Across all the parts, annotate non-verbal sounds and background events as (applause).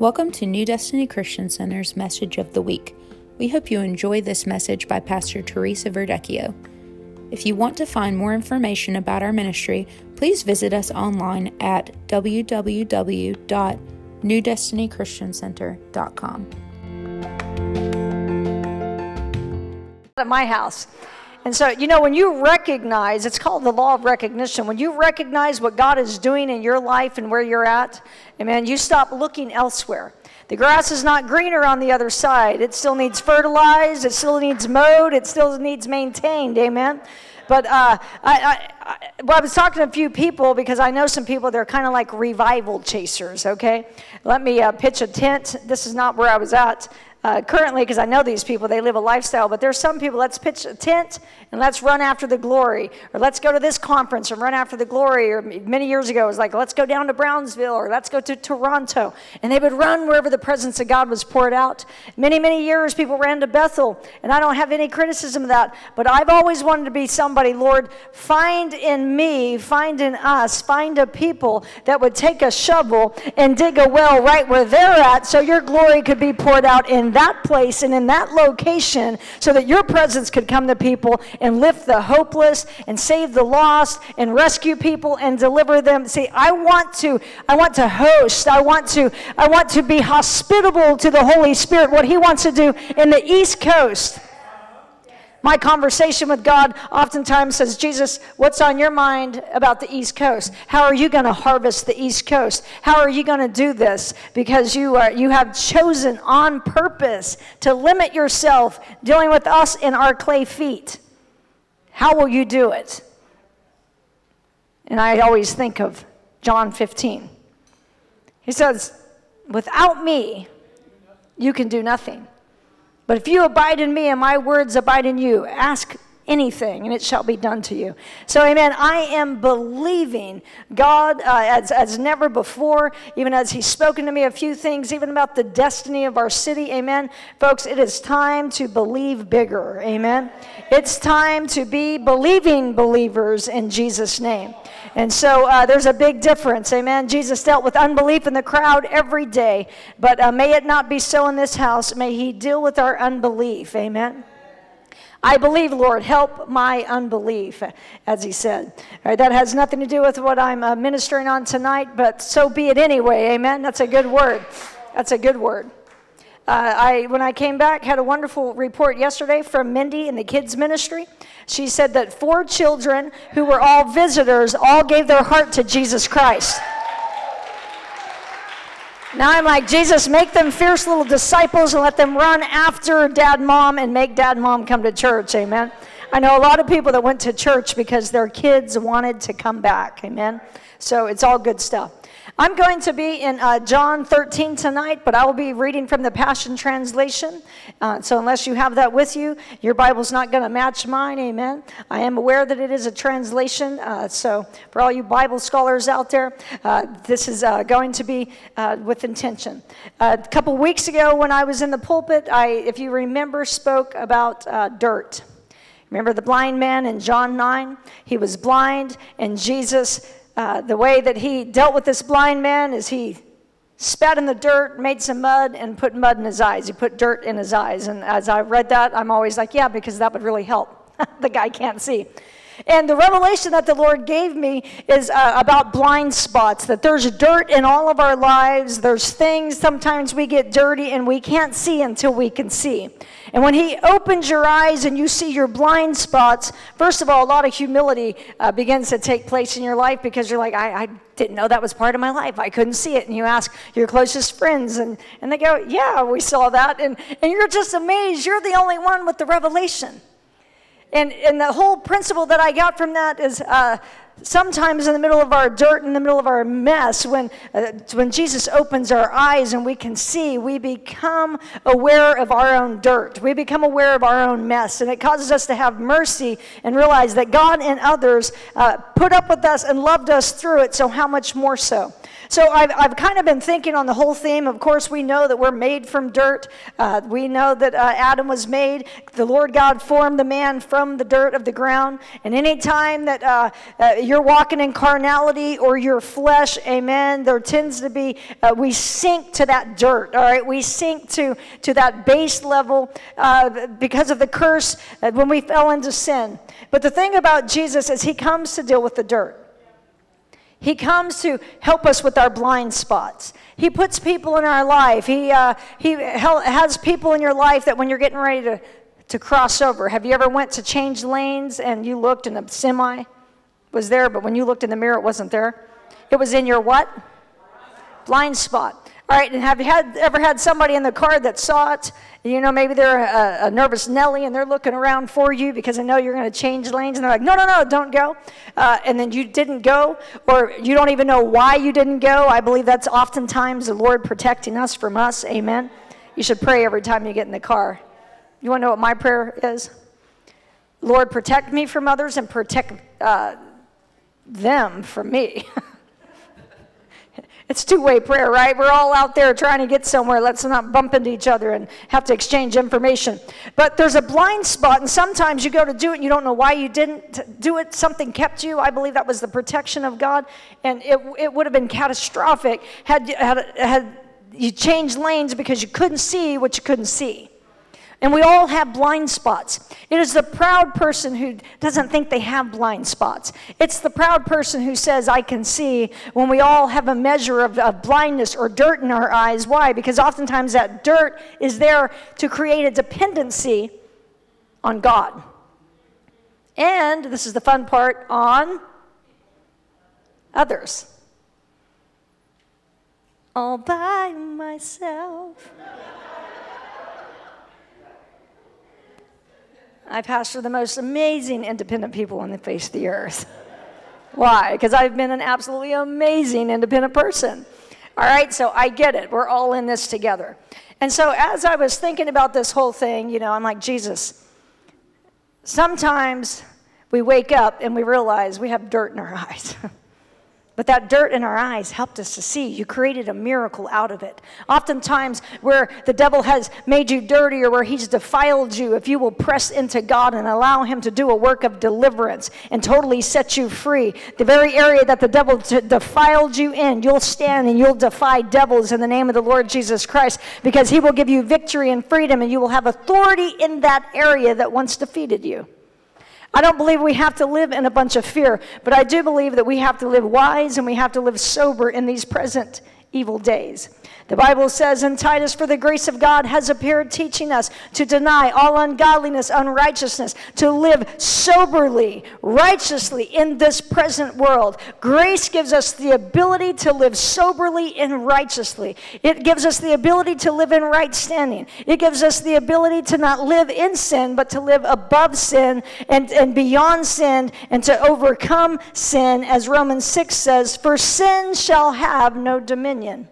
Welcome to New Destiny Christian Center's Message of the Week. We hope you enjoy this message by Pastor Teresa Verdecchio. If you want to find more information about our ministry, please visit us online at www.newdestinychristiancenter.com. At my house. And so, you know, when you recognize, it's called the law of recognition. When you recognize what God is doing in your life and where you're at, amen, you stop looking elsewhere. The grass is not greener on the other side. It still needs fertilized, it still needs mowed, it still needs maintained, amen. But uh, I, I, I, well, I was talking to a few people because I know some people, they're kind of like revival chasers, okay? Let me uh, pitch a tent. This is not where I was at uh, currently, because I know these people, they live a lifestyle, but there's some people, let's pitch a tent and let's run after the glory, or let's go to this conference and run after the glory, or many years ago it was like, let's go down to Brownsville, or let's go to Toronto. And they would run wherever the presence of God was poured out. Many, many years people ran to Bethel, and I don't have any criticism of that, but I've always wanted to be somebody, Lord, find in me, find in us, find a people that would take a shovel and dig a well right where they're at so your glory could be poured out in that place and in that location so that your presence could come to people and lift the hopeless and save the lost and rescue people and deliver them. See, I want to I want to host. I want to I want to be hospitable to the Holy Spirit what he wants to do in the East Coast. My conversation with God oftentimes says, Jesus, what's on your mind about the East Coast? How are you going to harvest the East Coast? How are you going to do this? Because you, are, you have chosen on purpose to limit yourself dealing with us in our clay feet. How will you do it? And I always think of John 15. He says, Without me, you can do nothing. But if you abide in me and my words abide in you, ask anything and it shall be done to you. So, amen. I am believing God uh, as, as never before, even as He's spoken to me a few things, even about the destiny of our city. Amen. Folks, it is time to believe bigger. Amen. It's time to be believing believers in Jesus' name. And so uh, there's a big difference. Amen. Jesus dealt with unbelief in the crowd every day, but uh, may it not be so in this house. May He deal with our unbelief. Amen. I believe, Lord, help my unbelief, as he said. All right, that has nothing to do with what I'm uh, ministering on tonight, but so be it anyway. Amen. That's a good word. That's a good word. Uh, I, when I came back, had a wonderful report yesterday from Mindy in the kids' ministry. She said that four children who were all visitors all gave their heart to Jesus Christ. Now I'm like, Jesus, make them fierce little disciples and let them run after dad, mom, and make dad, mom come to church. Amen. I know a lot of people that went to church because their kids wanted to come back. Amen. So it's all good stuff. I'm going to be in uh, John 13 tonight, but I will be reading from the Passion Translation. Uh, so, unless you have that with you, your Bible's not going to match mine. Amen. I am aware that it is a translation. Uh, so, for all you Bible scholars out there, uh, this is uh, going to be uh, with intention. a couple weeks ago, when I was in the pulpit, I, if you remember, spoke about dirt. Remember the blind man in John 9? He was blind, and Jesus uh, the way that he dealt with this blind man is he spat in the dirt, made some mud, and put mud in his eyes. He put dirt in his eyes. And as I read that, I'm always like, yeah, because that would really help. (laughs) the guy can't see. And the revelation that the Lord gave me is uh, about blind spots, that there's dirt in all of our lives. There's things, sometimes we get dirty and we can't see until we can see. And when He opens your eyes and you see your blind spots, first of all, a lot of humility uh, begins to take place in your life because you're like, I, I didn't know that was part of my life. I couldn't see it. And you ask your closest friends, and, and they go, Yeah, we saw that. And, and you're just amazed. You're the only one with the revelation. And, and the whole principle that I got from that is uh, sometimes in the middle of our dirt, in the middle of our mess, when, uh, when Jesus opens our eyes and we can see, we become aware of our own dirt. We become aware of our own mess. And it causes us to have mercy and realize that God and others uh, put up with us and loved us through it, so how much more so? So I've, I've kind of been thinking on the whole theme. Of course, we know that we're made from dirt. Uh, we know that uh, Adam was made. The Lord God formed the man from the dirt of the ground. And any time that uh, uh you're walking in carnality or your flesh, amen, there tends to be, uh, we sink to that dirt, all right? We sink to, to that base level uh, because of the curse when we fell into sin. But the thing about Jesus is he comes to deal with the dirt. He comes to help us with our blind spots. He puts people in our life. He, uh, he has people in your life that when you're getting ready to, to cross over, have you ever went to change lanes and you looked and a semi was there, but when you looked in the mirror, it wasn't there? It was in your what? Blind spot. All right, and have you had, ever had somebody in the car that saw it? You know, maybe they're a, a nervous Nelly and they're looking around for you because they know you're going to change lanes and they're like, no, no, no, don't go. Uh, and then you didn't go, or you don't even know why you didn't go. I believe that's oftentimes the Lord protecting us from us. Amen. You should pray every time you get in the car. You want to know what my prayer is? Lord, protect me from others and protect uh, them from me. (laughs) It's two way prayer, right? We're all out there trying to get somewhere. Let's not bump into each other and have to exchange information. But there's a blind spot, and sometimes you go to do it and you don't know why you didn't do it. Something kept you. I believe that was the protection of God, and it, it would have been catastrophic had, had, had you changed lanes because you couldn't see what you couldn't see. And we all have blind spots. It is the proud person who doesn't think they have blind spots. It's the proud person who says, I can see, when we all have a measure of, of blindness or dirt in our eyes. Why? Because oftentimes that dirt is there to create a dependency on God. And this is the fun part on others. All by myself. I pastor the most amazing independent people on the face of the earth. Why? Because I've been an absolutely amazing independent person. All right, so I get it. We're all in this together. And so as I was thinking about this whole thing, you know, I'm like, Jesus, sometimes we wake up and we realize we have dirt in our (laughs) eyes. But that dirt in our eyes helped us to see. You created a miracle out of it. Oftentimes, where the devil has made you dirty or where he's defiled you, if you will press into God and allow him to do a work of deliverance and totally set you free, the very area that the devil defiled you in, you'll stand and you'll defy devils in the name of the Lord Jesus Christ because he will give you victory and freedom and you will have authority in that area that once defeated you. I don't believe we have to live in a bunch of fear, but I do believe that we have to live wise and we have to live sober in these present evil days. The Bible says in Titus, For the grace of God has appeared, teaching us to deny all ungodliness, unrighteousness, to live soberly, righteously in this present world. Grace gives us the ability to live soberly and righteously. It gives us the ability to live in right standing. It gives us the ability to not live in sin, but to live above sin and, and beyond sin and to overcome sin, as Romans 6 says, For sin shall have no dominion.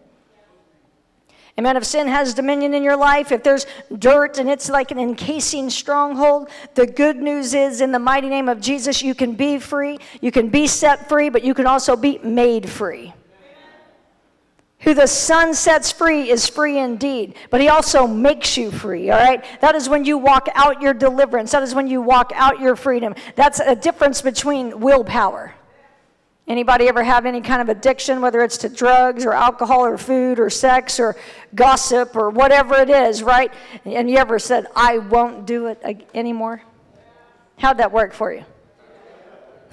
Amen. If sin has dominion in your life, if there's dirt and it's like an encasing stronghold, the good news is in the mighty name of Jesus, you can be free. You can be set free, but you can also be made free. Who the Son sets free is free indeed, but He also makes you free, all right? That is when you walk out your deliverance. That is when you walk out your freedom. That's a difference between willpower. Anybody ever have any kind of addiction, whether it's to drugs or alcohol or food or sex or gossip or whatever it is, right? And you ever said, I won't do it anymore? How'd that work for you?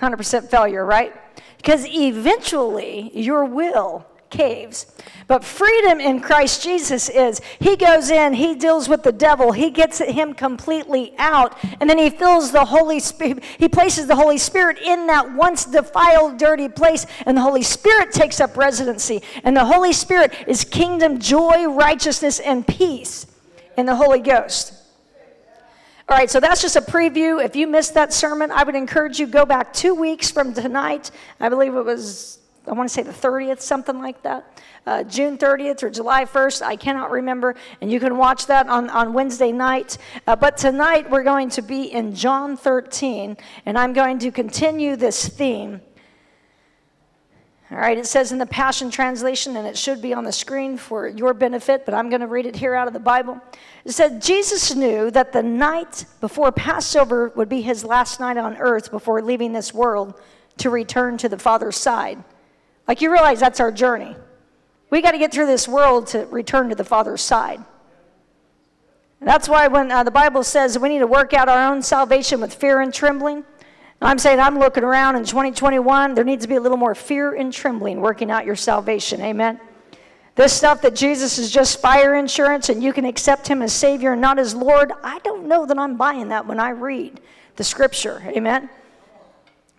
100% failure, right? Because eventually your will caves. But freedom in Christ Jesus is he goes in, he deals with the devil, he gets him completely out, and then he fills the Holy Spirit, he places the Holy Spirit in that once defiled, dirty place, and the Holy Spirit takes up residency. And the Holy Spirit is kingdom, joy, righteousness, and peace in the Holy Ghost. All right, so that's just a preview. If you missed that sermon, I would encourage you go back two weeks from tonight. I believe it was I want to say the 30th, something like that. Uh, June 30th or July 1st, I cannot remember. And you can watch that on, on Wednesday night. Uh, but tonight we're going to be in John 13, and I'm going to continue this theme. All right, it says in the Passion Translation, and it should be on the screen for your benefit, but I'm going to read it here out of the Bible. It said, Jesus knew that the night before Passover would be his last night on earth before leaving this world to return to the Father's side. Like you realize that's our journey. We got to get through this world to return to the Father's side. And that's why when uh, the Bible says we need to work out our own salvation with fear and trembling, I'm saying I'm looking around in 2021, there needs to be a little more fear and trembling working out your salvation. Amen. This stuff that Jesus is just fire insurance and you can accept him as Savior and not as Lord, I don't know that I'm buying that when I read the scripture. Amen.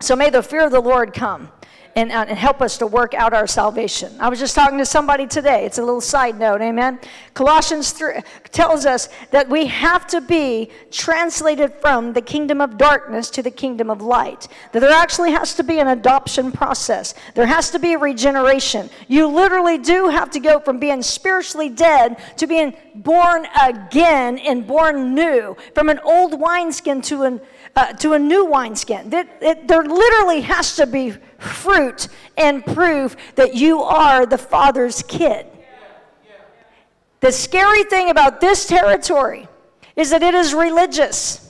So may the fear of the Lord come and, uh, and help us to work out our salvation. I was just talking to somebody today. It's a little side note, amen. Colossians 3 tells us that we have to be translated from the kingdom of darkness to the kingdom of light. That there actually has to be an adoption process, there has to be a regeneration. You literally do have to go from being spiritually dead to being born again and born new, from an old wineskin to an uh, to a new wineskin. It, it, there literally has to be fruit and proof that you are the Father's kid. The scary thing about this territory is that it is religious.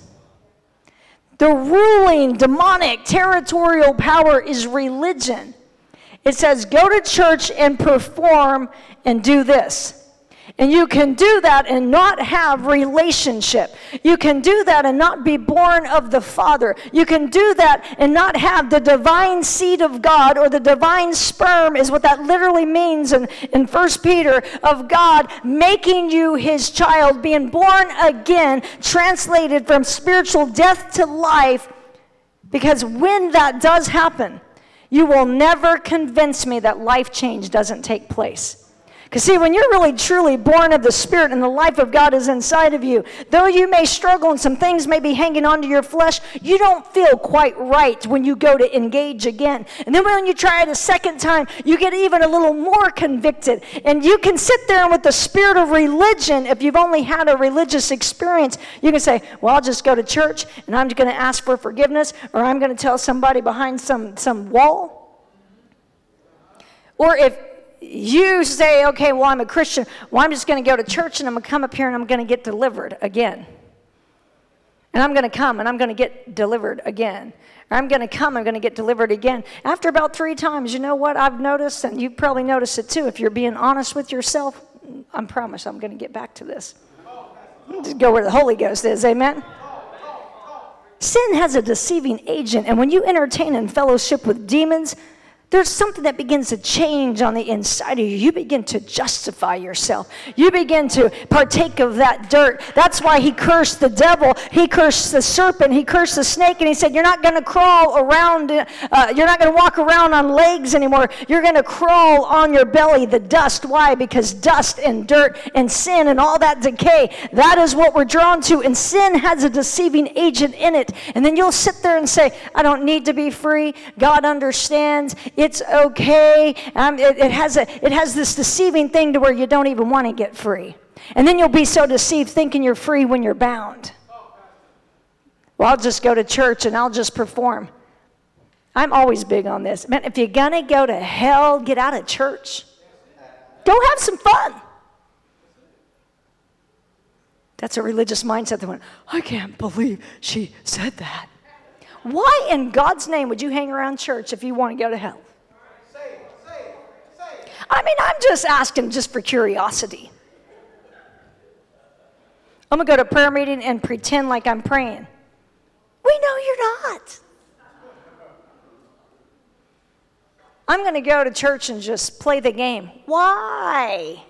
The ruling demonic territorial power is religion. It says, go to church and perform and do this. And you can do that and not have relationship. You can do that and not be born of the Father. You can do that and not have the divine seed of God or the divine sperm is what that literally means in, in 1 Peter of God making you his child, being born again, translated from spiritual death to life. Because when that does happen, you will never convince me that life change doesn't take place. Because, see, when you're really truly born of the Spirit and the life of God is inside of you, though you may struggle and some things may be hanging onto your flesh, you don't feel quite right when you go to engage again. And then when you try it a second time, you get even a little more convicted. And you can sit there and, with the spirit of religion, if you've only had a religious experience, you can say, Well, I'll just go to church and I'm going to ask for forgiveness, or I'm going to tell somebody behind some, some wall. Or if you say, okay, well, I'm a Christian. Well, I'm just going to go to church and I'm going to come up here and I'm going to get delivered again. And I'm going to come and I'm going to get delivered again. I'm going to come, I'm going to get delivered again. After about three times, you know what I've noticed, and you probably noticed it too, if you're being honest with yourself, I promise I'm going to get back to this. Just go where the Holy Ghost is, amen? Sin has a deceiving agent, and when you entertain and fellowship with demons, there's something that begins to change on the inside of you. You begin to justify yourself. You begin to partake of that dirt. That's why he cursed the devil. He cursed the serpent. He cursed the snake. And he said, You're not going to crawl around, uh, you're not going to walk around on legs anymore. You're going to crawl on your belly, the dust. Why? Because dust and dirt and sin and all that decay, that is what we're drawn to. And sin has a deceiving agent in it. And then you'll sit there and say, I don't need to be free. God understands it's okay. Um, it, it, has a, it has this deceiving thing to where you don't even want to get free. And then you'll be so deceived thinking you're free when you're bound. Well, I'll just go to church and I'll just perform. I'm always big on this. Man, if you're going to go to hell, get out of church. Go have some fun. That's a religious mindset that went, I can't believe she said that. Why in God's name would you hang around church if you want to go to hell? I mean, I'm just asking just for curiosity. I'm going to go to prayer meeting and pretend like I'm praying. We know you're not. I'm going to go to church and just play the game. Why?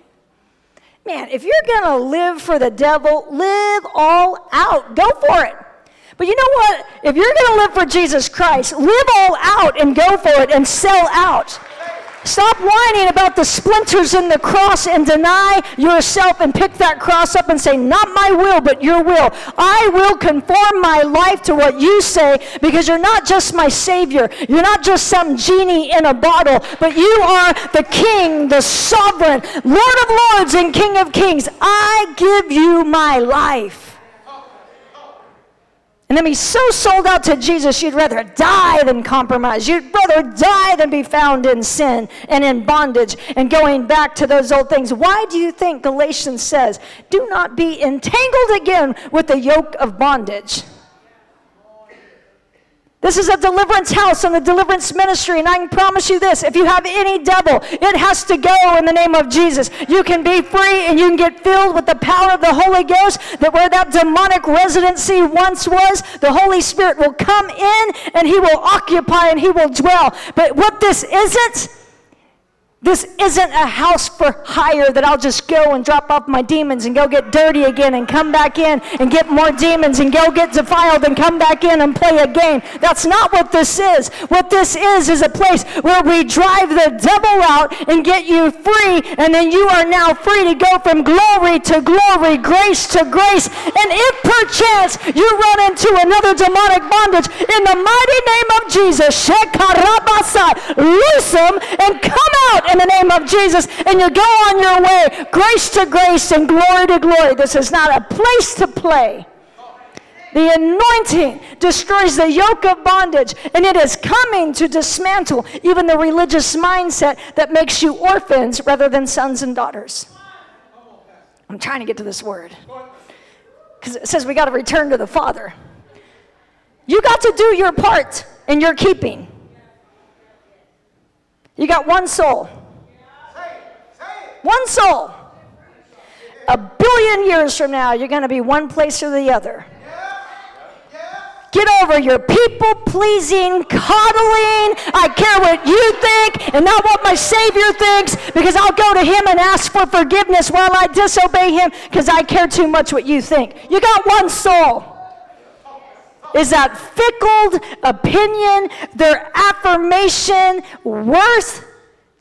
Man, if you're going to live for the devil, live all out. Go for it. But you know what? If you're going to live for Jesus Christ, live all out and go for it and sell out. Stop whining about the splinters in the cross and deny yourself and pick that cross up and say, Not my will, but your will. I will conform my life to what you say because you're not just my Savior. You're not just some genie in a bottle, but you are the King, the sovereign, Lord of Lords, and King of Kings. I give you my life. And then be so sold out to Jesus, you'd rather die than compromise. You'd rather die than be found in sin and in bondage and going back to those old things. Why do you think Galatians says, do not be entangled again with the yoke of bondage? This is a deliverance house and a deliverance ministry, and I can promise you this if you have any devil, it has to go in the name of Jesus. You can be free and you can get filled with the power of the Holy Ghost, that where that demonic residency once was, the Holy Spirit will come in and he will occupy and he will dwell. But what this isn't, this isn't a house for hire that I'll just go and drop off my demons and go get dirty again and come back in and get more demons and go get defiled and come back in and play a game. That's not what this is. What this is is a place where we drive the devil out and get you free, and then you are now free to go from glory to glory, grace to grace. And if perchance you run into another demonic bondage, in the mighty name of Jesus, loose them and come out in the name of Jesus, and you go on your way, grace to grace and glory to glory. This is not a place to play. The anointing destroys the yoke of bondage, and it is coming to dismantle even the religious mindset that makes you orphans rather than sons and daughters. I'm trying to get to this word because it says we got to return to the Father. You got to do your part in your keeping. You got one soul. One soul. A billion years from now, you're going to be one place or the other. Get over your people pleasing, coddling. I care what you think and not what my Savior thinks because I'll go to Him and ask for forgiveness while I disobey Him because I care too much what you think. You got one soul. Is that fickled opinion, their affirmation worth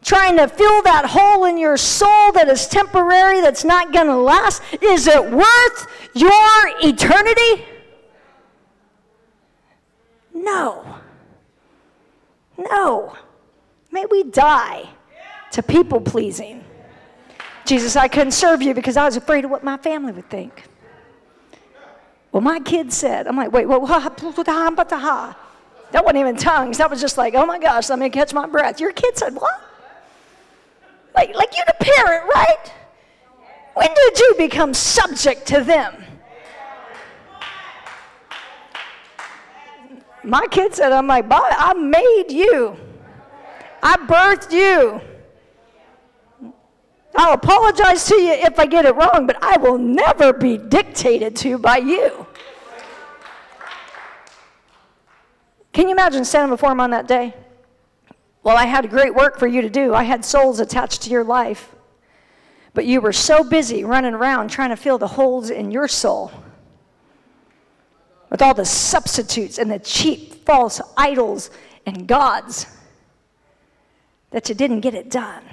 trying to fill that hole in your soul that is temporary, that's not going to last? Is it worth your eternity? No. No. May we die to people pleasing. Jesus, I couldn't serve you because I was afraid of what my family would think. Well, my kid said, I'm like, wait, what? That wasn't even tongues. That was just like, oh my gosh, let me catch my breath. Your kid said, what? Like, like you're the parent, right? When did you become subject to them? My kid said, I'm like, I made you. I birthed you. I'll apologize to you if I get it wrong, but I will never be dictated to by you. Can you imagine standing before him on that day? Well, I had great work for you to do. I had souls attached to your life. But you were so busy running around trying to fill the holes in your soul with all the substitutes and the cheap, false idols and gods that you didn't get it done.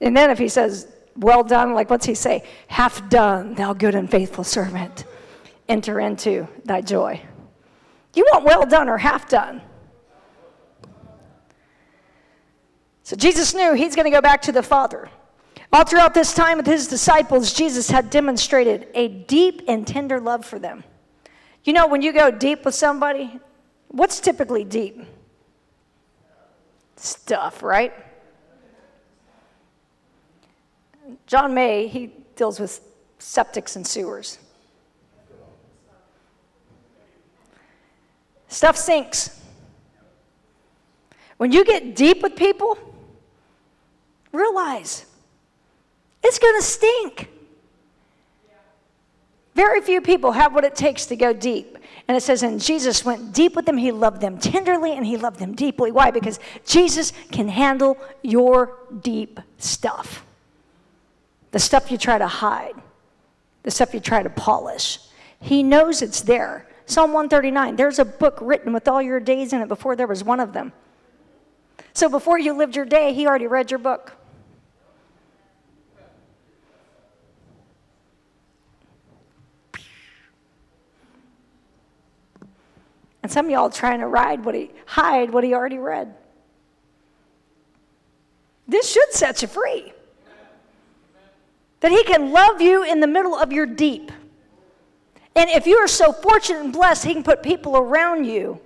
And then if he says, well done, like what's he say? Half done, thou good and faithful servant. Enter into thy joy. You want well done or half done. So Jesus knew he's going to go back to the Father. All throughout this time with his disciples, Jesus had demonstrated a deep and tender love for them. You know, when you go deep with somebody, what's typically deep? Stuff, right? John May, he deals with septics and sewers. Stuff sinks. When you get deep with people, realize it's going to stink. Very few people have what it takes to go deep. And it says, and Jesus went deep with them. He loved them tenderly and he loved them deeply. Why? Because Jesus can handle your deep stuff. The stuff you try to hide, the stuff you try to polish. He knows it's there. Psalm 139 there's a book written with all your days in it before there was one of them. So before you lived your day, he already read your book. And some of y'all trying to ride what he hide what he already read. This should set you free. That he can love you in the middle of your deep. And if you are so fortunate and blessed, He can put people around you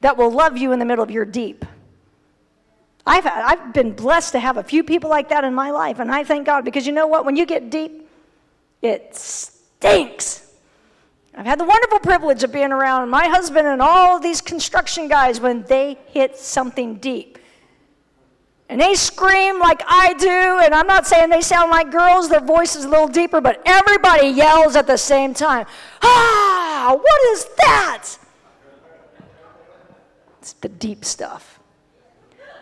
that will love you in the middle of your deep. I've, had, I've been blessed to have a few people like that in my life, and I thank God because you know what? When you get deep, it stinks. I've had the wonderful privilege of being around my husband and all these construction guys when they hit something deep. And they scream like I do, and I'm not saying they sound like girls, their voice is a little deeper, but everybody yells at the same time. Ah, what is that? It's the deep stuff.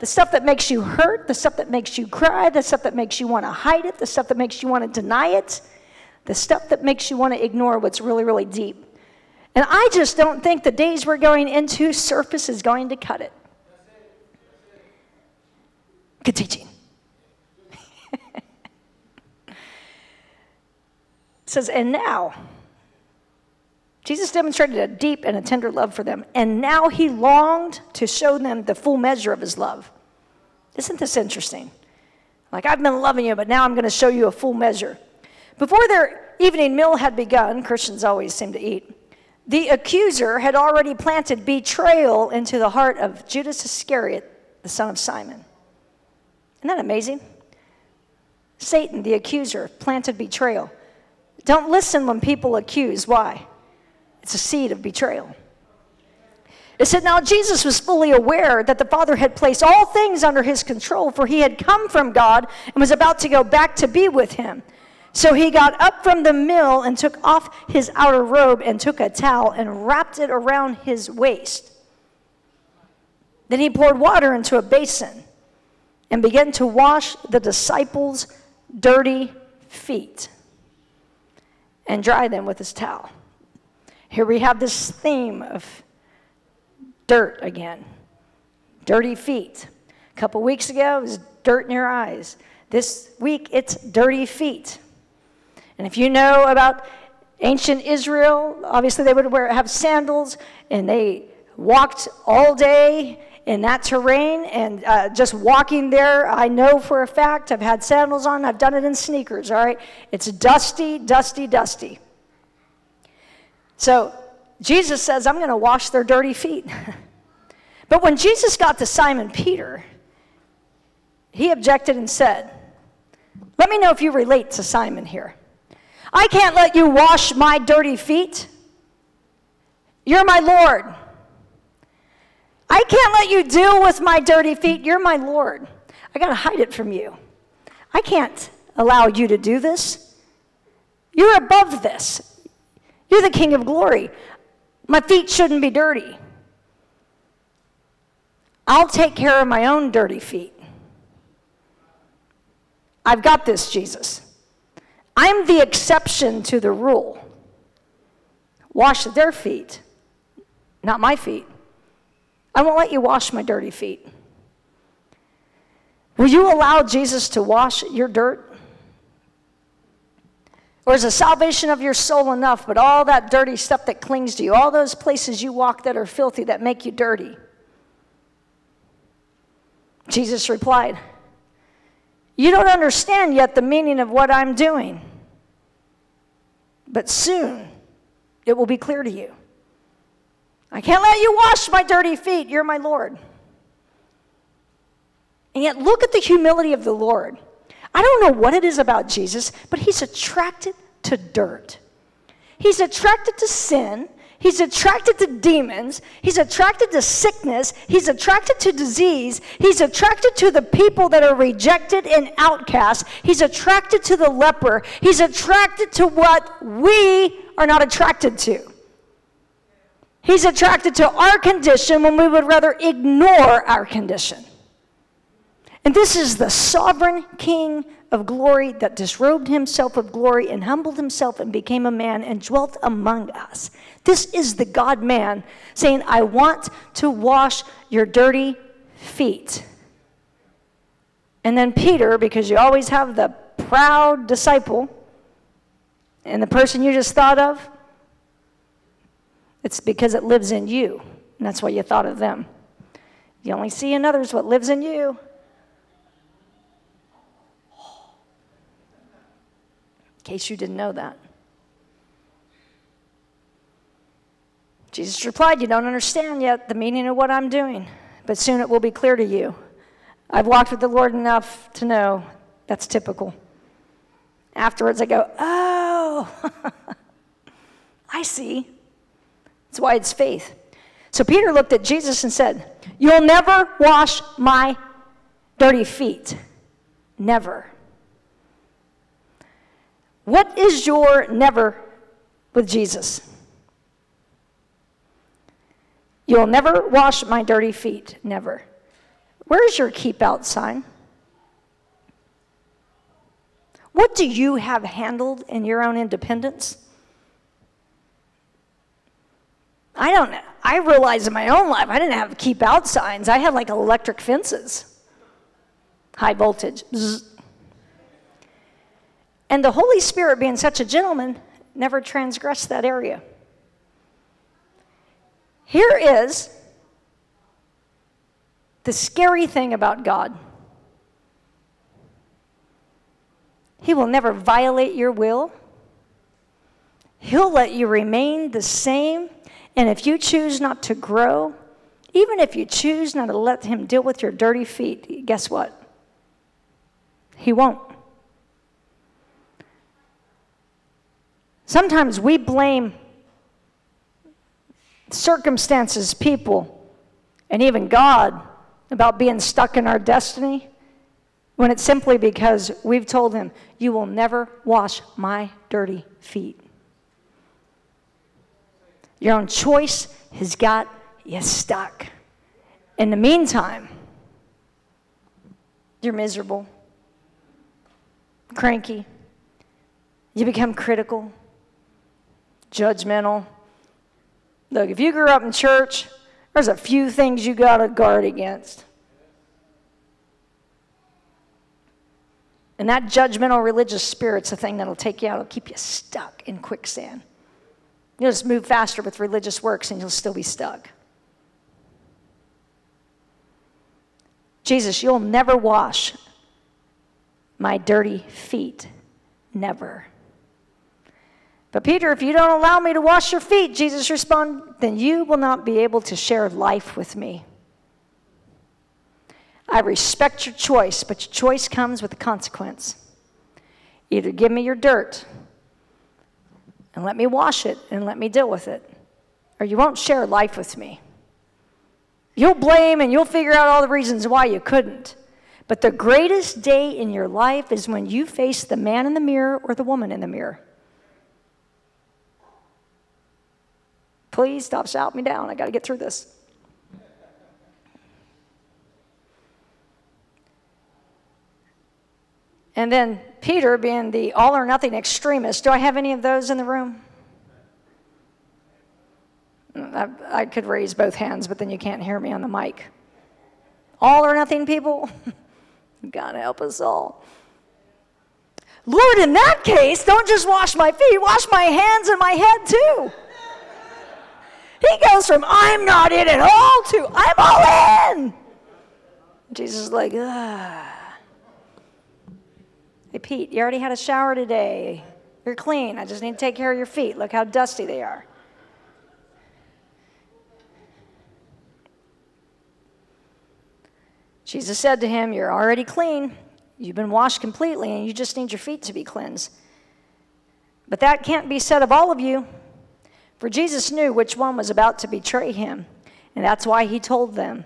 The stuff that makes you hurt, the stuff that makes you cry, the stuff that makes you want to hide it, the stuff that makes you want to deny it the stuff that makes you want to ignore what's really, really deep. And I just don't think the days we're going into surface is going to cut it. Good teaching. (laughs) says, and now, Jesus demonstrated a deep and a tender love for them, and now he longed to show them the full measure of his love. Isn't this interesting? Like, I've been loving you, but now I'm going to show you a full measure. Before their evening meal had begun, Christians always seem to eat, the accuser had already planted betrayal into the heart of Judas Iscariot, the son of Simon. Isn't that amazing? Satan, the accuser, planted betrayal. Don't listen when people accuse. Why? It's a seed of betrayal. It said, Now Jesus was fully aware that the Father had placed all things under his control, for he had come from God and was about to go back to be with him. So he got up from the mill and took off his outer robe and took a towel and wrapped it around his waist. Then he poured water into a basin and began to wash the disciples' dirty feet and dry them with his towel. Here we have this theme of dirt again dirty feet. A couple weeks ago, it was dirt in your eyes. This week, it's dirty feet. And if you know about ancient Israel, obviously they would wear, have sandals and they walked all day in that terrain. And uh, just walking there, I know for a fact, I've had sandals on, I've done it in sneakers, all right? It's dusty, dusty, dusty. So Jesus says, I'm going to wash their dirty feet. (laughs) but when Jesus got to Simon Peter, he objected and said, Let me know if you relate to Simon here. I can't let you wash my dirty feet. You're my Lord. I can't let you deal with my dirty feet. You're my Lord. I got to hide it from you. I can't allow you to do this. You're above this. You're the King of glory. My feet shouldn't be dirty. I'll take care of my own dirty feet. I've got this, Jesus. I'm the exception to the rule. Wash their feet, not my feet. I won't let you wash my dirty feet. Will you allow Jesus to wash your dirt? Or is the salvation of your soul enough, but all that dirty stuff that clings to you, all those places you walk that are filthy, that make you dirty? Jesus replied, you don't understand yet the meaning of what I'm doing. But soon it will be clear to you. I can't let you wash my dirty feet. You're my Lord. And yet, look at the humility of the Lord. I don't know what it is about Jesus, but he's attracted to dirt. He's attracted to sin. He's attracted to demons. He's attracted to sickness. He's attracted to disease. He's attracted to the people that are rejected and outcast. He's attracted to the leper. He's attracted to what we are not attracted to. He's attracted to our condition when we would rather ignore our condition. And this is the sovereign King of glory that disrobed himself of glory and humbled himself and became a man and dwelt among us. This is the God man saying, I want to wash your dirty feet. And then Peter, because you always have the proud disciple and the person you just thought of, it's because it lives in you. And that's why you thought of them. You only see in others what lives in you. In case you didn't know that. Jesus replied, You don't understand yet the meaning of what I'm doing, but soon it will be clear to you. I've walked with the Lord enough to know that's typical. Afterwards, I go, Oh, (laughs) I see. That's why it's faith. So Peter looked at Jesus and said, You'll never wash my dirty feet. Never. What is your never with Jesus? You'll never wash my dirty feet. Never. Where's your keep out sign? What do you have handled in your own independence? I don't. I realized in my own life I didn't have keep out signs. I had like electric fences, high voltage. And the Holy Spirit, being such a gentleman, never transgressed that area. Here is the scary thing about God He will never violate your will, He'll let you remain the same. And if you choose not to grow, even if you choose not to let Him deal with your dirty feet, guess what? He won't. Sometimes we blame circumstances, people, and even God about being stuck in our destiny when it's simply because we've told him, You will never wash my dirty feet. Your own choice has got you stuck. In the meantime, you're miserable, cranky, you become critical, judgmental. Look, if you grew up in church, there's a few things you got to guard against. And that judgmental religious spirit's the thing that'll take you out, it'll keep you stuck in quicksand. You'll just move faster with religious works and you'll still be stuck. Jesus, you'll never wash my dirty feet. Never. But Peter, if you don't allow me to wash your feet, Jesus responded, then you will not be able to share life with me. I respect your choice, but your choice comes with a consequence. Either give me your dirt and let me wash it and let me deal with it, or you won't share life with me. You'll blame and you'll figure out all the reasons why you couldn't. But the greatest day in your life is when you face the man in the mirror or the woman in the mirror. Please stop shouting me down. I got to get through this. And then Peter, being the all or nothing extremist, do I have any of those in the room? I, I could raise both hands, but then you can't hear me on the mic. All or nothing people? (laughs) God help us all. Lord, in that case, don't just wash my feet, wash my hands and my head too. He goes from I'm not in at all to I'm all in. Jesus is like, ah. Hey, Pete, you already had a shower today. You're clean. I just need to take care of your feet. Look how dusty they are. Jesus said to him, You're already clean. You've been washed completely, and you just need your feet to be cleansed. But that can't be said of all of you. For Jesus knew which one was about to betray him, and that's why he told them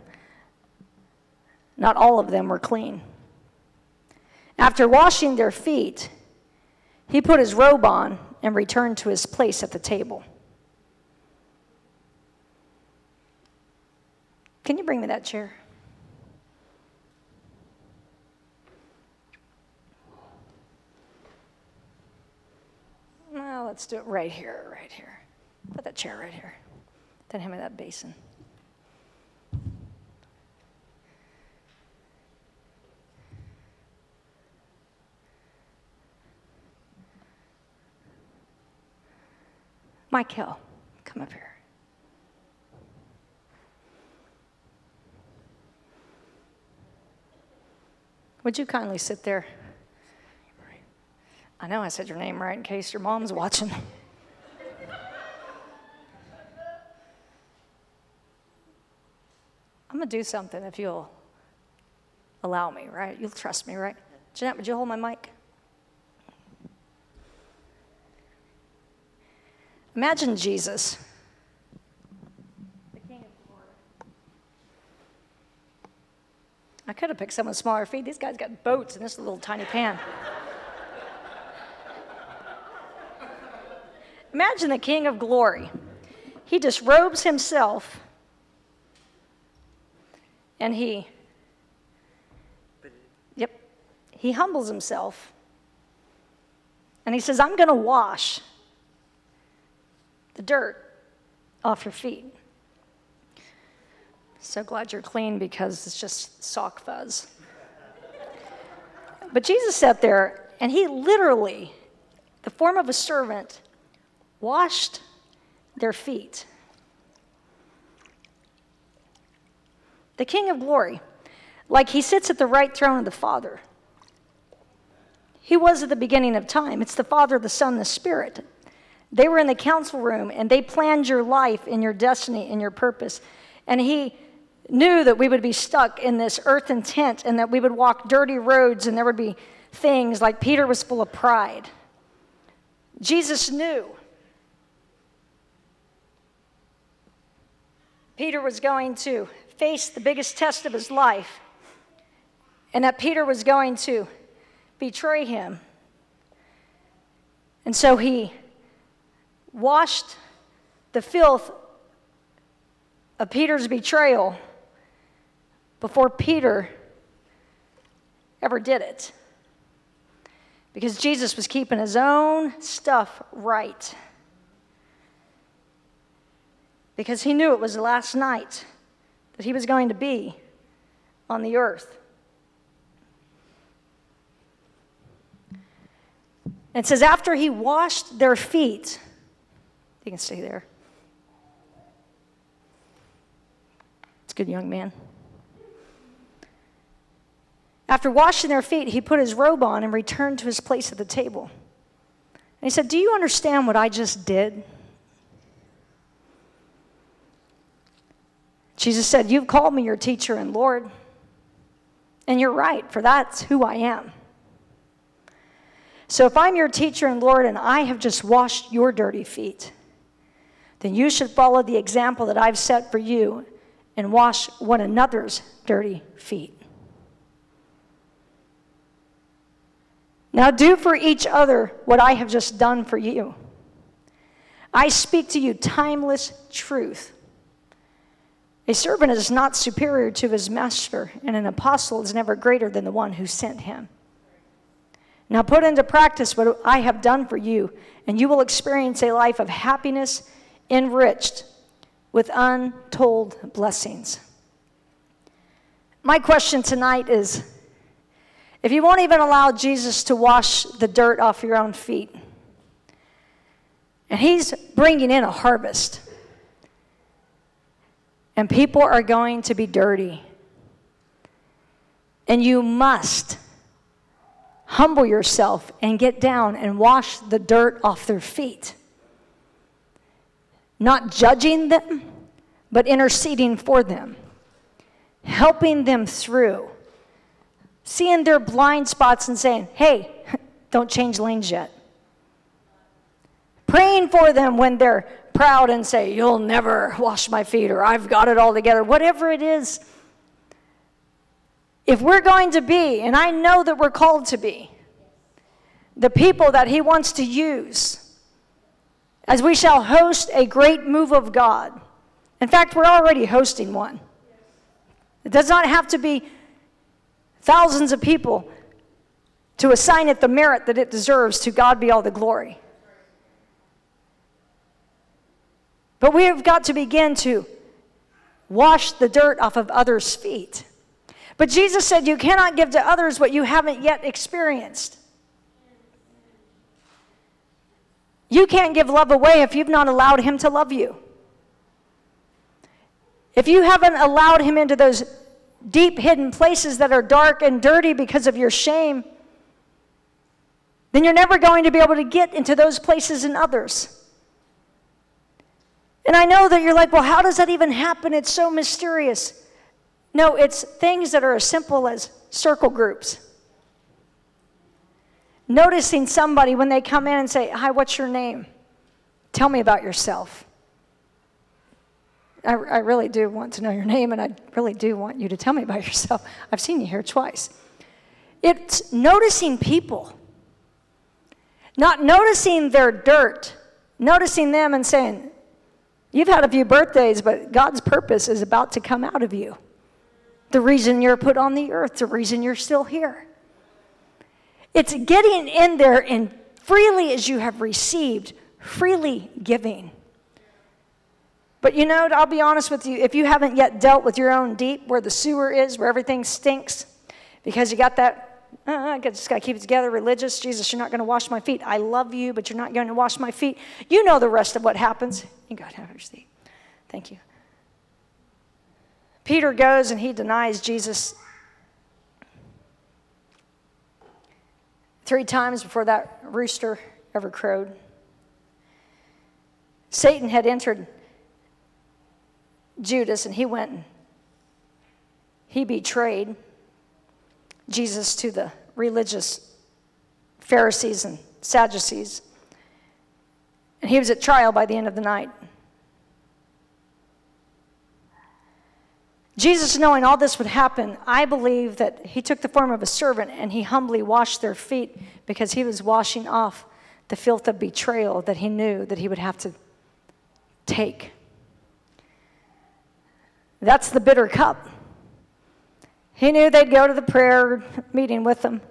not all of them were clean. After washing their feet, he put his robe on and returned to his place at the table. Can you bring me that chair? Well, let's do it right here, right here. Put that chair right here. Then hand me that basin. Michael, come up here. Would you kindly sit there? I know I said your name right in case your mom's watching. I'm going to do something if you'll allow me, right? You'll trust me, right? Jeanette, would you hold my mic? Imagine Jesus. I could have picked someone with smaller feet. These guys got boats in this little tiny pan. Imagine the King of Glory. He disrobes himself and he, yep, he humbles himself and he says, I'm going to wash the dirt off your feet. So glad you're clean because it's just sock fuzz. But Jesus sat there and he literally, the form of a servant, washed their feet. The King of glory, like he sits at the right throne of the Father. He was at the beginning of time. It's the Father, the Son, the Spirit. They were in the council room and they planned your life and your destiny and your purpose. And he knew that we would be stuck in this earthen tent and that we would walk dirty roads and there would be things like Peter was full of pride. Jesus knew. Peter was going to face the biggest test of his life and that Peter was going to betray him. And so he washed the filth of Peter's betrayal before Peter ever did it. Because Jesus was keeping his own stuff right. Because he knew it was the last night that he was going to be on the earth. It says, after he washed their feet, you can stay there. It's a good young man. After washing their feet, he put his robe on and returned to his place at the table. And he said, Do you understand what I just did? Jesus said, You've called me your teacher and Lord. And you're right, for that's who I am. So if I'm your teacher and Lord and I have just washed your dirty feet, then you should follow the example that I've set for you and wash one another's dirty feet. Now do for each other what I have just done for you. I speak to you timeless truth. A servant is not superior to his master, and an apostle is never greater than the one who sent him. Now put into practice what I have done for you, and you will experience a life of happiness enriched with untold blessings. My question tonight is if you won't even allow Jesus to wash the dirt off your own feet, and He's bringing in a harvest, and people are going to be dirty, and you must humble yourself and get down and wash the dirt off their feet not judging them, but interceding for them, helping them through, seeing their blind spots and saying, hey, (laughs) don't change lanes yet. Praying for them when they're proud and say, You'll never wash my feet, or I've got it all together, whatever it is. If we're going to be, and I know that we're called to be, the people that He wants to use as we shall host a great move of God. In fact, we're already hosting one. It does not have to be thousands of people to assign it the merit that it deserves. To God be all the glory. But we have got to begin to wash the dirt off of others' feet. But Jesus said, You cannot give to others what you haven't yet experienced. You can't give love away if you've not allowed Him to love you. If you haven't allowed Him into those deep hidden places that are dark and dirty because of your shame, then you're never going to be able to get into those places in others. And I know that you're like, well, how does that even happen? It's so mysterious. No, it's things that are as simple as circle groups noticing somebody when they come in and say, Hi, what's your name? Tell me about yourself. I, I really do want to know your name, and I really do want you to tell me about yourself. I've seen you here twice. It's noticing people, not noticing their dirt, noticing them and saying, You've had a few birthdays, but God's purpose is about to come out of you. The reason you're put on the earth, the reason you're still here. It's getting in there and freely as you have received, freely giving. But you know, I'll be honest with you, if you haven't yet dealt with your own deep, where the sewer is, where everything stinks, because you got that, uh, I just got to keep it together, religious, Jesus, you're not going to wash my feet. I love you, but you're not going to wash my feet. You know the rest of what happens. You got to have your seat. Thank you. Peter goes and he denies Jesus three times before that rooster ever crowed. Satan had entered Judas, and he went and he betrayed Jesus to the religious Pharisees and Sadducees. And he was at trial by the end of the night. Jesus, knowing all this would happen, I believe that he took the form of a servant and he humbly washed their feet because he was washing off the filth of betrayal that he knew that he would have to take. That's the bitter cup. He knew they'd go to the prayer meeting with them.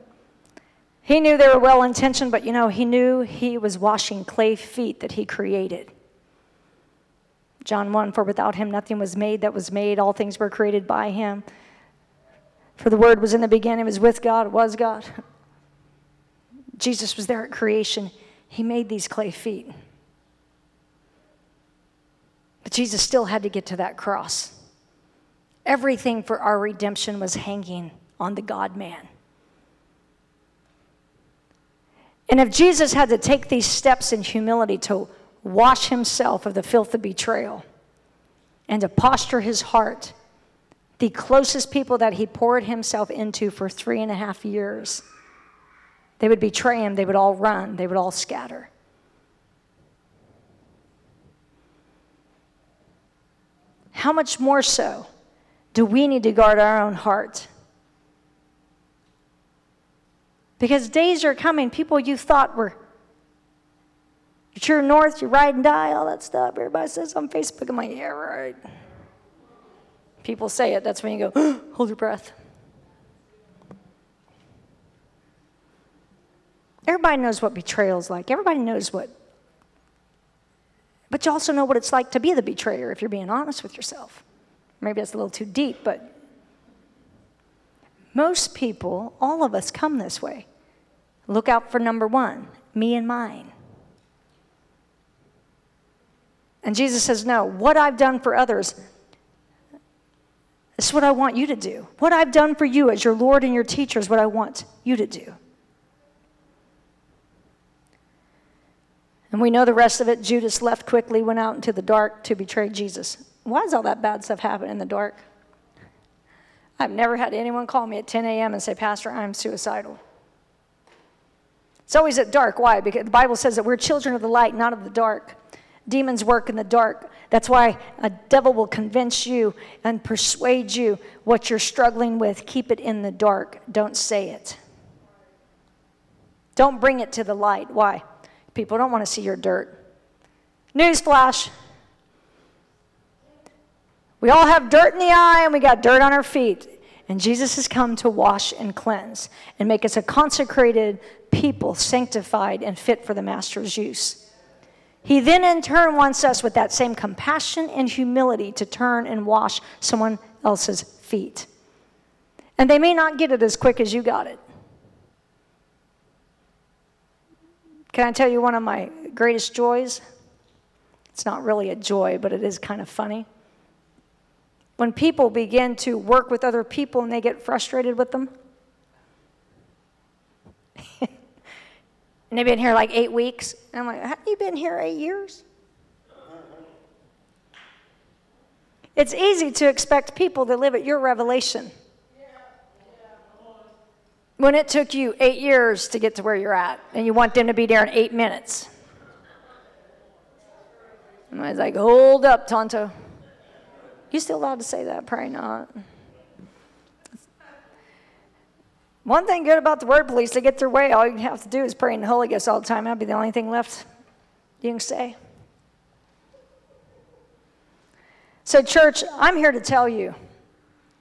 He knew they were well intentioned, but you know, he knew he was washing clay feet that he created. John 1 For without him nothing was made that was made, all things were created by him. For the Word was in the beginning, was with God, was God. (laughs) Jesus was there at creation. He made these clay feet. But Jesus still had to get to that cross. Everything for our redemption was hanging on the God man. And if Jesus had to take these steps in humility to wash himself of the filth of betrayal and to posture his heart, the closest people that he poured himself into for three and a half years, they would betray him, they would all run, they would all scatter. How much more so do we need to guard our own heart? Because days are coming, people you thought were true north, you ride and die, all that stuff. Everybody says on Facebook, I'm like, yeah, right. People say it, that's when you go, (gasps) hold your breath. Everybody knows what betrayal is like. Everybody knows what. But you also know what it's like to be the betrayer if you're being honest with yourself. Maybe that's a little too deep, but most people, all of us, come this way. Look out for number one me and mine. And Jesus says, No, what I've done for others, is what I want you to do. What I've done for you as your Lord and your teacher is what I want you to do. And we know the rest of it. Judas left quickly, went out into the dark to betray Jesus. Why does all that bad stuff happen in the dark? I've never had anyone call me at 10 a.m. and say, Pastor, I'm suicidal. It's always at dark. Why? Because the Bible says that we're children of the light, not of the dark. Demons work in the dark. That's why a devil will convince you and persuade you what you're struggling with. Keep it in the dark. Don't say it. Don't bring it to the light. Why? People don't want to see your dirt. Newsflash we all have dirt in the eye and we got dirt on our feet. And Jesus has come to wash and cleanse and make us a consecrated people, sanctified and fit for the Master's use. He then, in turn, wants us with that same compassion and humility to turn and wash someone else's feet. And they may not get it as quick as you got it. Can I tell you one of my greatest joys? It's not really a joy, but it is kind of funny when people begin to work with other people and they get frustrated with them. (laughs) and they've been here like eight weeks. And I'm like, have you been here eight years? It's easy to expect people to live at your revelation when it took you eight years to get to where you're at, and you want them to be there in eight minutes. And I was like, hold up, Tonto. You still allowed to say that? Probably not. One thing good about the word police, they get their way. All you have to do is pray in the Holy Ghost all the time. That'd be the only thing left you can say. So, church, I'm here to tell you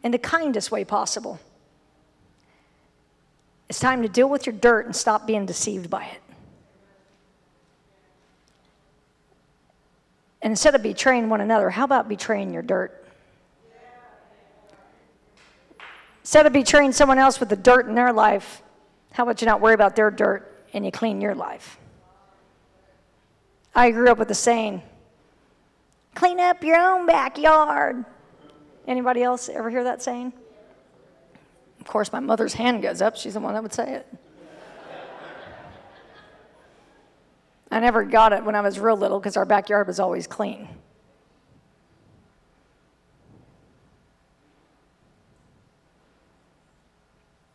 in the kindest way possible it's time to deal with your dirt and stop being deceived by it. And instead of betraying one another, how about betraying your dirt? Instead of betraying someone else with the dirt in their life, how about you not worry about their dirt and you clean your life? I grew up with the saying, clean up your own backyard. Anybody else ever hear that saying? Of course, my mother's hand goes up. She's the one that would say it. I never got it when I was real little because our backyard was always clean.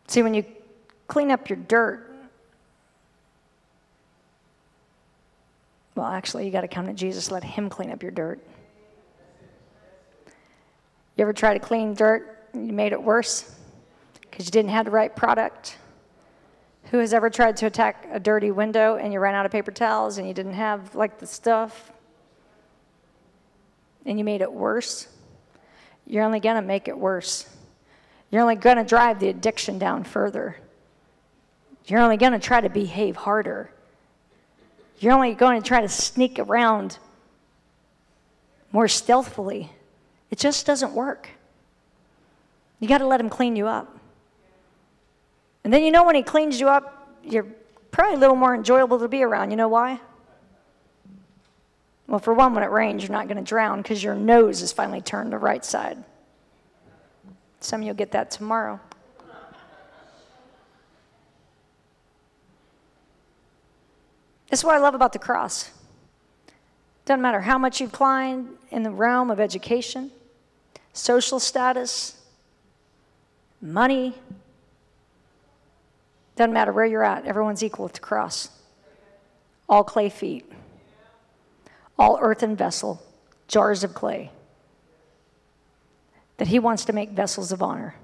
See, when you clean up your dirt, well, actually, you got to come to Jesus, let Him clean up your dirt. You ever try to clean dirt and you made it worse because you didn't have the right product? Who has ever tried to attack a dirty window and you ran out of paper towels and you didn't have like the stuff and you made it worse? You're only going to make it worse. You're only going to drive the addiction down further. You're only going to try to behave harder. You're only going to try to sneak around more stealthily. It just doesn't work. You got to let him clean you up. And then you know when he cleans you up, you're probably a little more enjoyable to be around. You know why? Well, for one, when it rains, you're not going to drown because your nose is finally turned the right side. Some of you will get that tomorrow. This is what I love about the cross. Doesn't matter how much you've climbed in the realm of education, social status, money, doesn't matter where you're at, everyone's equal at the cross. All clay feet, all earthen vessel, jars of clay. That He wants to make vessels of honor.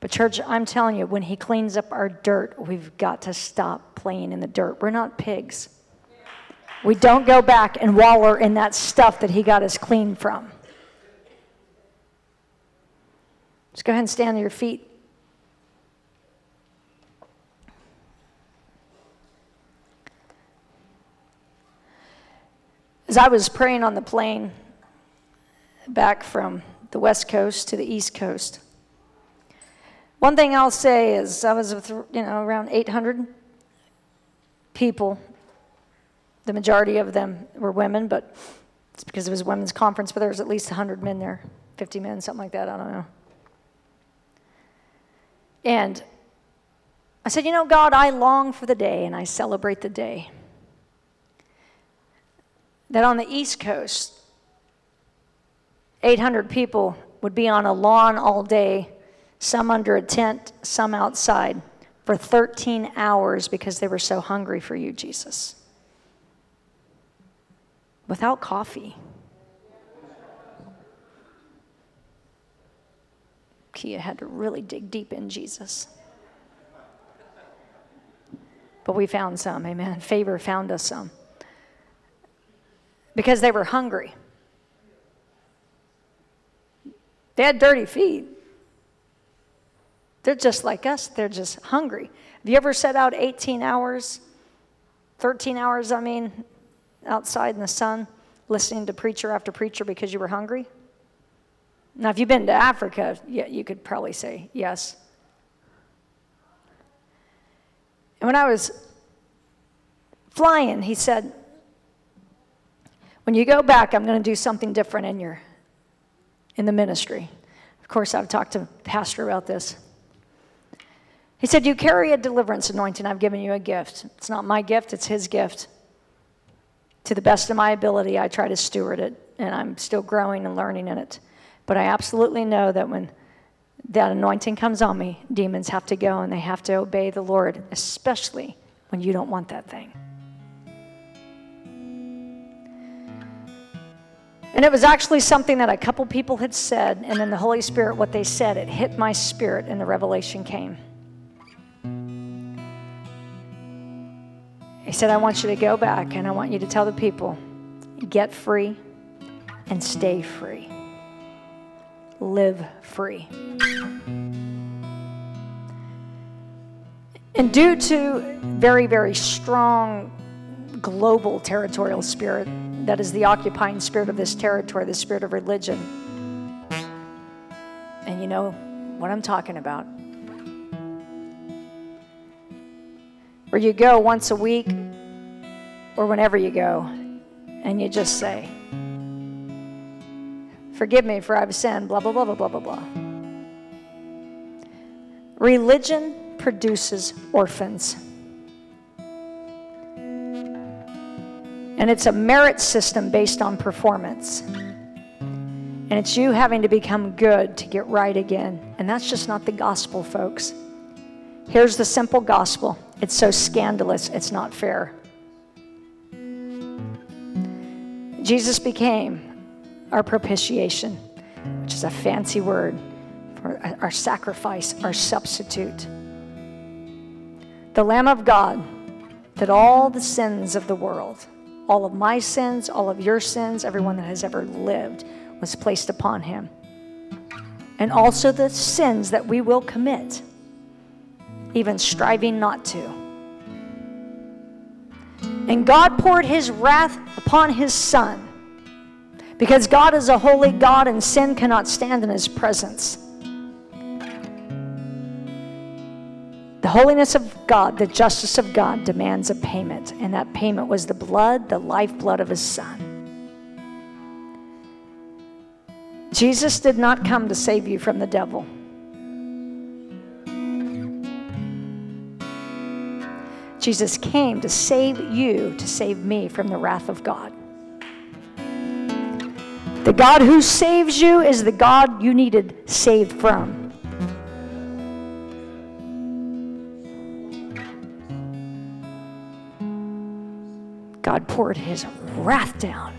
But, church, I'm telling you, when He cleans up our dirt, we've got to stop playing in the dirt. We're not pigs. We don't go back and waller in that stuff that He got us clean from. Just go ahead and stand on your feet. As I was praying on the plane back from the West Coast to the East Coast, one thing I'll say is I was with, you know, around 800 people. The majority of them were women, but it's because it was a women's conference, but there was at least 100 men there, 50 men, something like that, I don't know. And I said, You know, God, I long for the day and I celebrate the day that on the East Coast, 800 people would be on a lawn all day, some under a tent, some outside, for 13 hours because they were so hungry for you, Jesus. Without coffee. Kia had to really dig deep in Jesus. But we found some, amen. Favor found us some because they were hungry. They had dirty feet. They're just like us, they're just hungry. Have you ever set out 18 hours, 13 hours, I mean, outside in the sun, listening to preacher after preacher because you were hungry? Now, if you've been to Africa, yeah, you could probably say yes. And when I was flying, he said, when you go back, I'm going to do something different in your in the ministry. Of course, I've talked to pastor about this. He said, "You carry a deliverance anointing. I've given you a gift. It's not my gift; it's His gift. To the best of my ability, I try to steward it, and I'm still growing and learning in it. But I absolutely know that when that anointing comes on me, demons have to go and they have to obey the Lord, especially when you don't want that thing." And it was actually something that a couple people had said, and then the Holy Spirit, what they said, it hit my spirit, and the revelation came. He said, I want you to go back and I want you to tell the people get free and stay free, live free. And due to very, very strong global territorial spirit, that is the occupying spirit of this territory, the spirit of religion. And you know what I'm talking about. Where you go once a week or whenever you go and you just say, Forgive me for I've sinned, blah, blah, blah, blah, blah, blah, blah. Religion produces orphans. And it's a merit system based on performance. And it's you having to become good to get right again. And that's just not the gospel, folks. Here's the simple gospel it's so scandalous, it's not fair. Jesus became our propitiation, which is a fancy word for our sacrifice, our substitute. The Lamb of God that all the sins of the world, all of my sins, all of your sins, everyone that has ever lived was placed upon him. And also the sins that we will commit, even striving not to. And God poured his wrath upon his son because God is a holy God and sin cannot stand in his presence. The holiness of God, the justice of God demands a payment, and that payment was the blood, the lifeblood of his son. Jesus did not come to save you from the devil. Jesus came to save you, to save me from the wrath of God. The God who saves you is the God you needed saved from. God poured his wrath down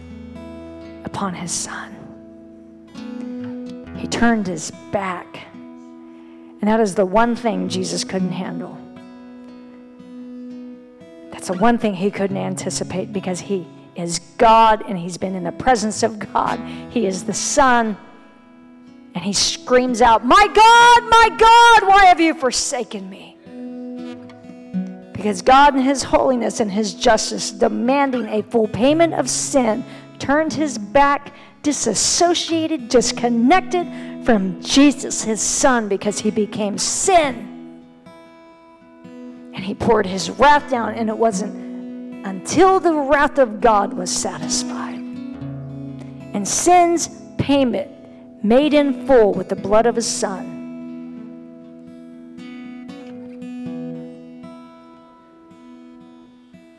upon his son. He turned his back. And that is the one thing Jesus couldn't handle. That's the one thing he couldn't anticipate because he is God and he's been in the presence of God. He is the Son. And he screams out, My God, my God, why have you forsaken me? Because God, in His holiness and His justice, demanding a full payment of sin, turned His back, disassociated, disconnected from Jesus, His Son, because He became sin. And He poured His wrath down, and it wasn't until the wrath of God was satisfied. And sin's payment made in full with the blood of His Son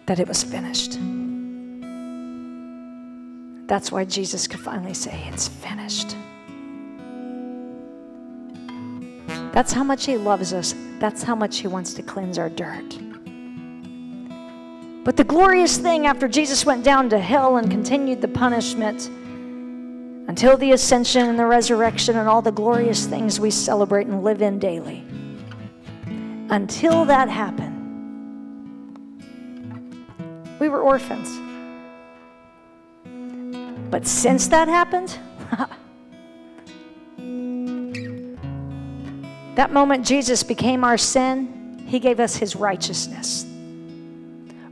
that it was finished. That's why Jesus could finally say, It's finished. That's how much He loves us. That's how much He wants to cleanse our dirt. But the glorious thing after Jesus went down to hell and continued the punishment until the ascension and the resurrection and all the glorious things we celebrate and live in daily, until that happened, we were orphans. But since that happened, (laughs) that moment Jesus became our sin, he gave us his righteousness.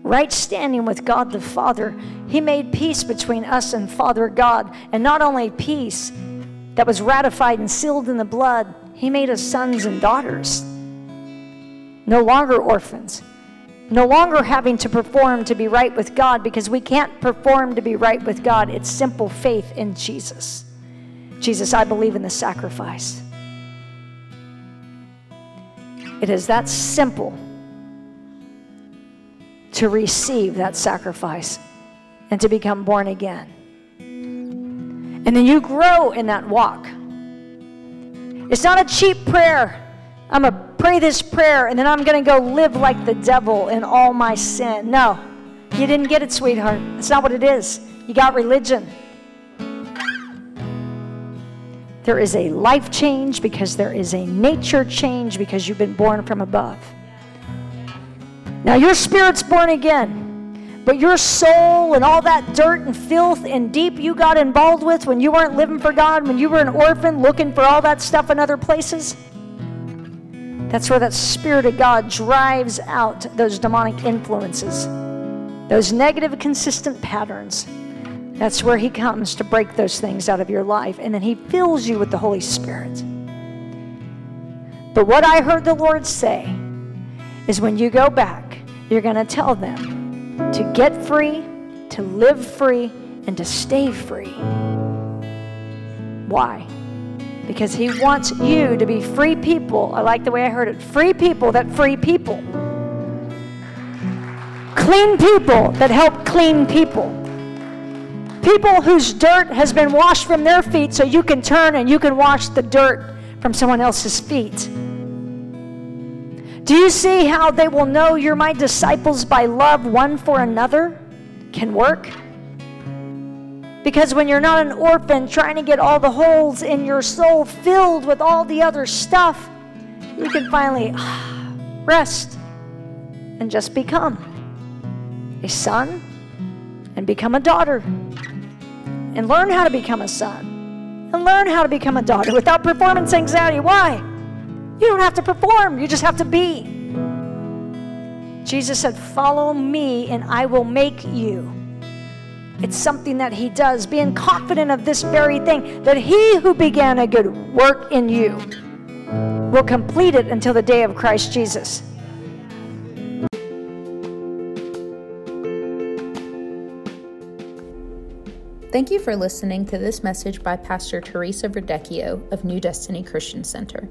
Right standing with God the Father, he made peace between us and Father God. And not only peace that was ratified and sealed in the blood, he made us sons and daughters. No longer orphans no longer having to perform to be right with God because we can't perform to be right with God. It's simple faith in Jesus. Jesus, I believe in the sacrifice. It is that simple to receive that sacrifice and to become born again. And then you grow in that walk. It's not a cheap prayer. I'm going to pray this prayer and then I'm going to go live like the devil in all my sin. No, you didn't get it, sweetheart. That's not what it is. You got religion. There is a life change because there is a nature change because you've been born from above. Now, your spirit's born again, but your soul and all that dirt and filth and deep you got involved with when you weren't living for God, when you were an orphan looking for all that stuff in other places, that's where that Spirit of God drives out those demonic influences, those negative, consistent patterns. That's where He comes to break those things out of your life. And then He fills you with the Holy Spirit. But what I heard the Lord say is when you go back, you're going to tell them to get free, to live free, and to stay free. Why? Because He wants you to be free people. I like the way I heard it free people that free people. Clean people that help clean people. People whose dirt has been washed from their feet so you can turn and you can wash the dirt from someone else's feet. Do you see how they will know you're my disciples by love one for another can work? Because when you're not an orphan trying to get all the holes in your soul filled with all the other stuff, you can finally (sighs) rest and just become a son and become a daughter and learn how to become a son and learn how to become a daughter without performance anxiety. Why? You don't have to perform, you just have to be. Jesus said, Follow me and I will make you. It's something that he does, being confident of this very thing that he who began a good work in you will complete it until the day of Christ Jesus. Thank you for listening to this message by Pastor Teresa Verdecchio of New Destiny Christian Center.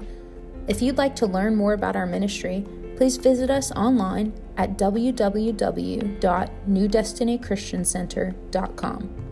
If you'd like to learn more about our ministry, please visit us online at www.newdestinychristiancenter.com.